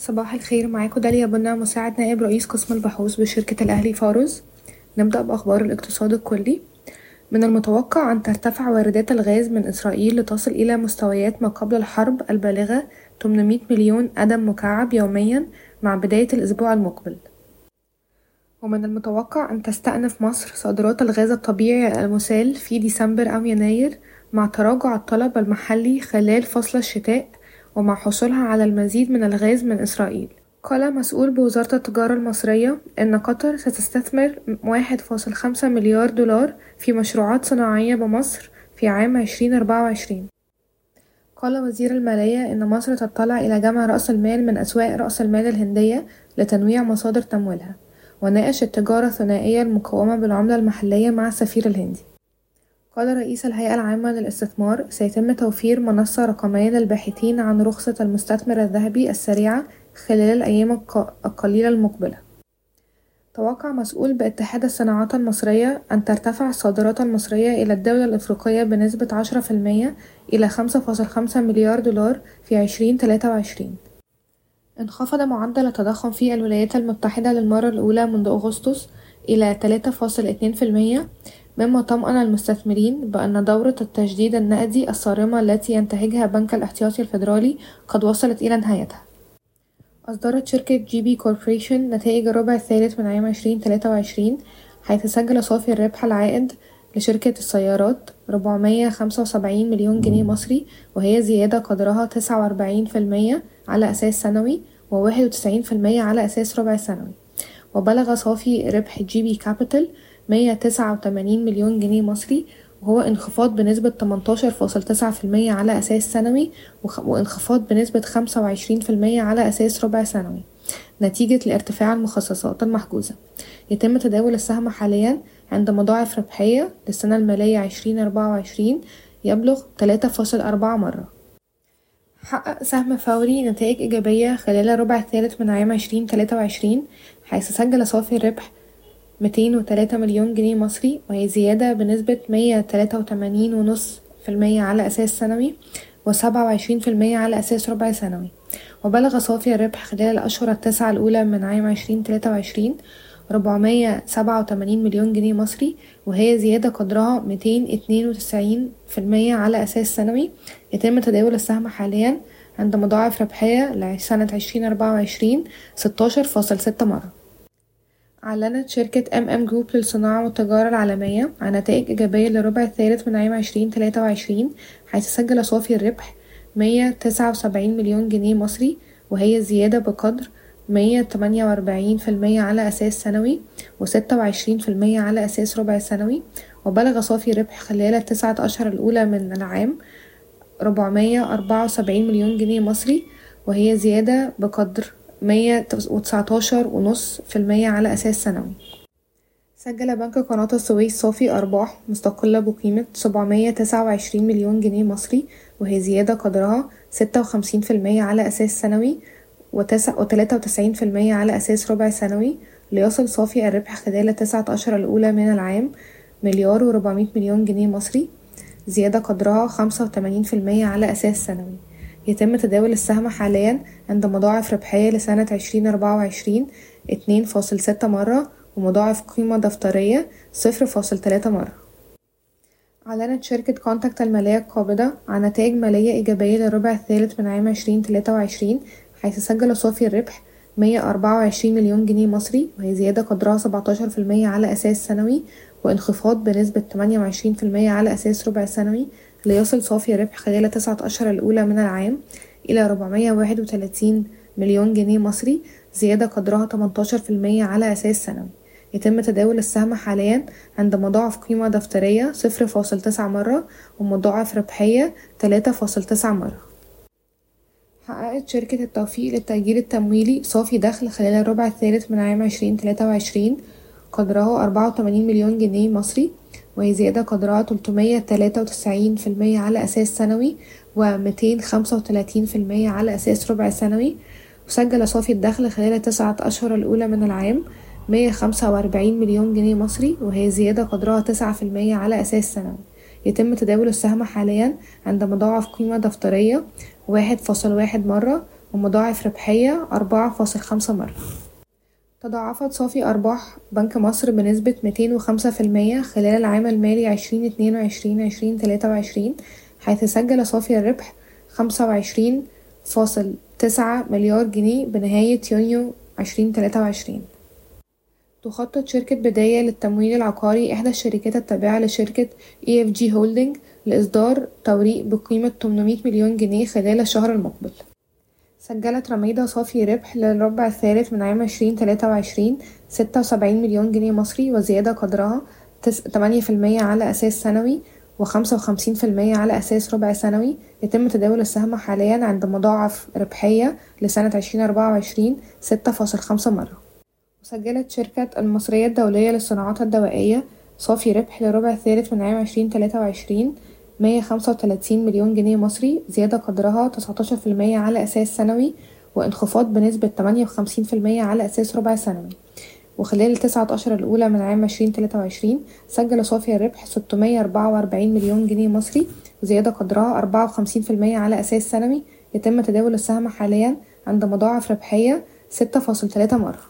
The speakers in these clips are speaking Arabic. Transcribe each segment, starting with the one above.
صباح الخير معاكم داليا بنا مساعد نائب رئيس قسم البحوث بشركة الأهلي فاروز نبدأ بأخبار الاقتصاد الكلي. من المتوقع أن ترتفع واردات الغاز من إسرائيل لتصل إلى مستويات ما قبل الحرب البالغة 800 مليون قدم مكعب يوميا مع بداية الأسبوع المقبل. ومن المتوقع أن تستأنف مصر صادرات الغاز الطبيعي المسال في ديسمبر أو يناير مع تراجع الطلب المحلي خلال فصل الشتاء ومع حصولها على المزيد من الغاز من إسرائيل. قال مسؤول بوزارة التجارة المصرية إن قطر ستستثمر واحد فاصل خمسة مليار دولار في مشروعات صناعية بمصر في عام عشرين أربعة وعشرين. قال وزير المالية إن مصر تطلع إلى جمع رأس المال من أسواق رأس المال الهندية لتنويع مصادر تمويلها وناقش التجارة الثنائية المقومة بالعملة المحلية مع السفير الهندي. قال رئيس الهيئة العامة للاستثمار سيتم توفير منصة رقمية للباحثين عن رخصة المستثمر الذهبي السريعة خلال الأيام القليلة المقبلة. توقع مسؤول باتحاد الصناعات المصرية أن ترتفع الصادرات المصرية إلى الدول الأفريقية بنسبة 10% إلى 5.5 مليار دولار في 2023 انخفض معدل التضخم في الولايات المتحدة للمرة الأولى منذ أغسطس إلى 3.2% مما طمأن المستثمرين بأن دورة التشديد النقدي الصارمة التي ينتهجها بنك الاحتياطي الفيدرالي قد وصلت إلى نهايتها. أصدرت شركة GB Corporation نتائج الربع الثالث من عام عشرين تلاتة وعشرين حيث سجل صافي الربح العائد لشركة السيارات ربعمية خمسة وسبعين مليون جنيه مصري وهي زيادة قدرها تسعة وأربعين في المية على أساس سنوي وواحد وتسعين في المية على أساس ربع سنوي. وبلغ صافي ربح GB Capital مية تسعة وتمانين مليون جنيه مصري وهو انخفاض بنسبة تمنتاشر فاصل تسعة في المية على أساس سنوي وانخفاض بنسبة خمسة وعشرين في المية على أساس ربع سنوي نتيجة لارتفاع المخصصات المحجوزة. يتم تداول السهم حاليا عند مضاعف ربحية للسنة المالية عشرين أربعة وعشرين يبلغ تلاتة فاصل أربعة مرة. حقق سهم فوري نتائج إيجابية خلال الربع الثالث من عام عشرين تلاتة وعشرين حيث سجل صافي الربح ميتين وتلاتة مليون جنيه مصري وهي زيادة بنسبة مية تلاتة وتمانين ونص في المية على أساس سنوي وسبعة وعشرين في على أساس ربع سنوي. وبلغ صافي الربح خلال الأشهر التاسعة الأولى من عام عشرين تلاتة وعشرين ربعمية سبعة وتمانين مليون جنيه مصري وهي زيادة قدرها ميتين اتنين وتسعين في المية على أساس سنوي. يتم تداول السهم حاليا عند مضاعف ربحية لسنة عشرين أربعة وعشرين ستاشر فاصل ستة مرة. أعلنت شركة MM Group للصناعة والتجارة العالمية عن نتائج إيجابية للربع الثالث من عام عشرين تلاتة وعشرين حيث سجل صافي الربح مية تسعة وسبعين مليون جنيه مصري وهي زيادة بقدر مية تمانية وأربعين في المية على أساس سنوي وستة وعشرين في المية على أساس ربع سنوي وبلغ صافي الربح خلال التسعة أشهر الأولى من العام ربعمية أربعة وسبعين مليون جنيه مصري وهي زيادة بقدر مية وتسعتاشر ونص في المية على أساس سنوي. سجل بنك قناة السويس صافي أرباح مستقلة بقيمة سبعمية تسعة وعشرين مليون جنيه مصري وهي زيادة قدرها ستة وخمسين في المية على أساس سنوي وتسع وتلاتة وتسعين في المية على أساس ربع سنوي. ليصل صافي الربح خلال التسعة أشهر الأولى من العام مليار وربعمية مليون جنيه مصري. زيادة قدرها خمسة وتمانين في المية على أساس سنوي. يتم تداول السهم حاليا عند مضاعف ربحية لسنة عشرين أربعة وعشرين اتنين فاصل ستة مرة ومضاعف قيمة دفترية صفر فاصل تلاتة مرة. أعلنت شركة كونتاكت المالية القابضة عن نتائج مالية إيجابية للربع الثالث من عام عشرين تلاتة وعشرين حيث سجل صافي الربح مية أربعة وعشرين مليون جنيه مصري وهي زيادة قدرها سبعتاشر في المية على أساس سنوي وانخفاض بنسبة تمانية وعشرين في المية على أساس ربع سنوي ليصل صافي الربح خلال التسعة أشهر الأولى من العام إلى ربعمية واحد وتلاتين مليون جنيه مصري زيادة قدرها تمنتاشر في المية على أساس سنوي. يتم تداول السهم حاليا عند مضاعف قيمة دفترية صفر فاصل تسعة مرة ومضاعف ربحية تلاتة فاصل تسعة مرة. حققت شركة التوفيق للتأجير التمويلي صافي دخل خلال الربع الثالث من عام عشرين تلاتة وعشرين قدره أربعة وتمانين مليون جنيه مصري وهي زيادة قدرها تلتمية تلاتة وتسعين في المية على أساس سنوي في المية على أساس ربع سنوي وسجل صافي الدخل خلال التسعة أشهر الأولى من العام مية خمسة وأربعين مليون جنيه مصري وهي زيادة قدرها تسعة في المية على أساس سنوي يتم تداول السهم حاليا عند مضاعف قيمة دفترية واحد فاصل واحد مرة ومضاعف ربحية أربعة فاصل خمسة مرة. تضاعفت صافي أرباح بنك مصر بنسبة ميتين وخمسة في المية خلال العام المالي عشرين اتنين وعشرين عشرين تلاتة وعشرين حيث سجل صافي الربح خمسة وعشرين فاصل تسعة مليار جنيه بنهاية يونيو عشرين تلاتة وعشرين. تخطط شركة بداية للتمويل العقاري إحدى الشركات التابعة لشركة EFG Holding لإصدار توريق بقيمة 800 مليون جنيه خلال الشهر المقبل. سجلت رميدة صافي ربح للربع الثالث من عام عشرين تلاتة وعشرين ستة وسبعين مليون جنيه مصري وزيادة قدرها تمانية في المية على أساس سنوي وخمسة وخمسين في المية على أساس ربع سنوي. يتم تداول السهم حاليا عند مضاعف ربحية لسنة عشرين أربعة وعشرين ستة فاصل خمسة مرة. وسجلت شركة المصرية الدولية للصناعات الدوائية صافي ربح للربع الثالث من عام عشرين تلاتة وعشرين مية خمسة وتلاتين مليون جنيه مصري زيادة قدرها تسعتاشر في المية على أساس سنوي وانخفاض بنسبة تمانية وخمسين في المية على أساس ربع سنوي. وخلال التسعة أشهر الأولى من عام عشرين تلاتة وعشرين سجل صافي الربح ستمية أربعة وأربعين مليون جنيه مصري وزيادة قدرها أربعة وخمسين في المية على أساس سنوي يتم تداول السهم حاليا عند مضاعف ربحية ستة فاصل تلاتة مرة.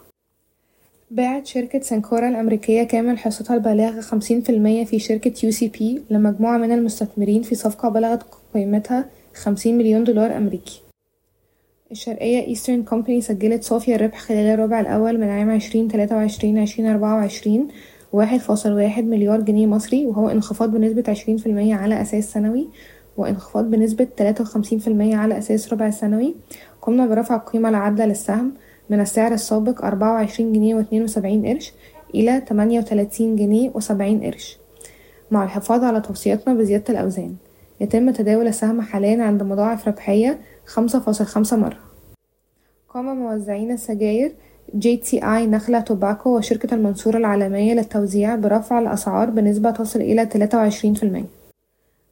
باعت شركة Cencora الأمريكية كامل حصتها البالغة خمسين في المية في شركة UCP لمجموعة من المستثمرين في صفقة بلغت قيمتها خمسين مليون دولار أمريكي. الشرقية Eastern Company سجلت صافي الربح خلال الربع الأول من عام عشرين تلاتة وعشرين عشرين أربعة وعشرين واحد فاصل واحد مليار جنيه مصري وهو انخفاض بنسبة عشرين في المية على أساس سنوي وانخفاض بنسبة تلاتة وخمسين في المية على أساس ربع سنوي. قمنا برفع القيمة العادلة للسهم. من السعر السابق أربعة وعشرين جنيه واتنين وسبعين قرش إلى تمانية وتلاتين جنيه وسبعين قرش. مع الحفاظ على توصياتنا بزيادة الأوزان يتم تداول السهم حاليا عند مضاعف ربحية خمسة فاصل خمسة مرة. قام موزعين السجاير JTI نخلة Tobacco وشركة المنصورة العالمية للتوزيع برفع الأسعار بنسبة تصل إلى تلاتة وعشرين في المية.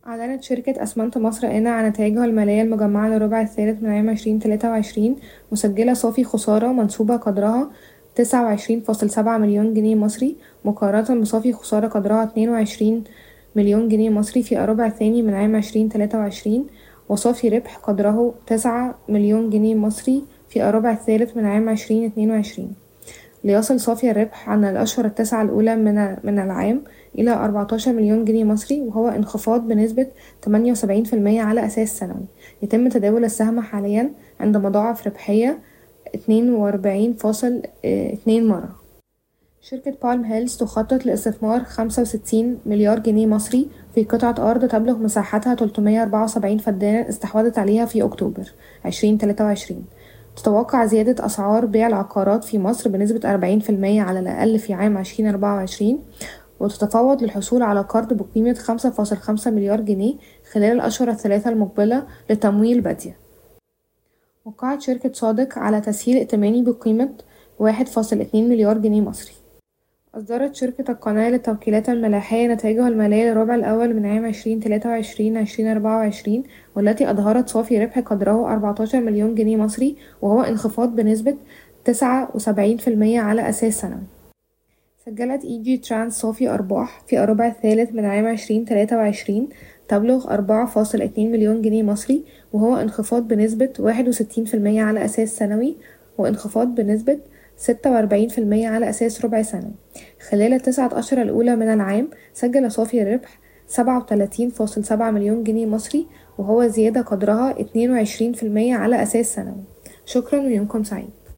أعلنت شركة أسمنت مصر قنا عن نتائجها المالية المجمعة للربع الثالث من عام عشرين تلاتة وعشرين مسجلة صافي خسارة منسوبة قدرها تسعة وعشرين فاصل سبعة مليون جنيه مصري مقارنة بصافي خسارة قدرها اتنين وعشرين مليون جنيه مصري في الربع الثاني من عام عشرين تلاتة وعشرين وصافي ربح قدره تسعة مليون جنيه مصري في الربع الثالث من عام عشرين اتنين وعشرين. ليصل صافي الربح عن الأشهر التاسعة الأولى من العام إلى أربعتاشر مليون جنيه مصري وهو انخفاض بنسبة تمانية وسبعين في المية على أساس سنوي. يتم تداول السهم حاليا عند مضاعف ربحية اتنين وأربعين فاصل اتنين مرة. شركة بالم هيلز تخطط لاستثمار خمسة وستين مليار جنيه مصري في قطعة أرض تبلغ مساحتها تلتمية أربعة وسبعين فدانا استحوذت عليها في أكتوبر عشرين تلاتة وعشرين. تتوقع زيادة أسعار بيع العقارات في مصر بنسبة أربعين في المية على الأقل في عام عشرين أربعة وعشرين. وتتفاوض للحصول على قرض بقيمة خمسة فاصل خمسة مليار جنيه خلال الأشهر الثلاثة المقبلة لتمويل بادية. وقعت شركة صادق على تسهيل ائتماني بقيمة واحد فاصل اتنين مليار جنيه مصري. أصدرت شركة القناة للتوكيلات الملاحية نتائجها المالية للربع الأول من عام عشرين تلاتة وعشرين عشرين أربعة وعشرين والتي أظهرت صافي ربح قدره أربعتاشر مليون جنيه مصري وهو انخفاض بنسبة تسعة وسبعين في المية على أساس سنوي. سجلت Egytrans صافي أرباح في الربع الثالث من عام عشرين تلاتة وعشرين تبلغ أربعة فاصل اتنين مليون جنيه مصري وهو انخفاض بنسبة واحد وستين في المية على أساس سنوي وانخفاض بنسبة ستة وأربعين في المية على أساس ربع سنوي. خلال التسعة أشهر الأولى من العام سجل صافي الربح سبعة وتلاتين فاصل سبعة مليون جنيه مصري وهو زيادة قدرها اتنين وعشرين في المية على أساس سنوي. شكرا ويومكم سعيد.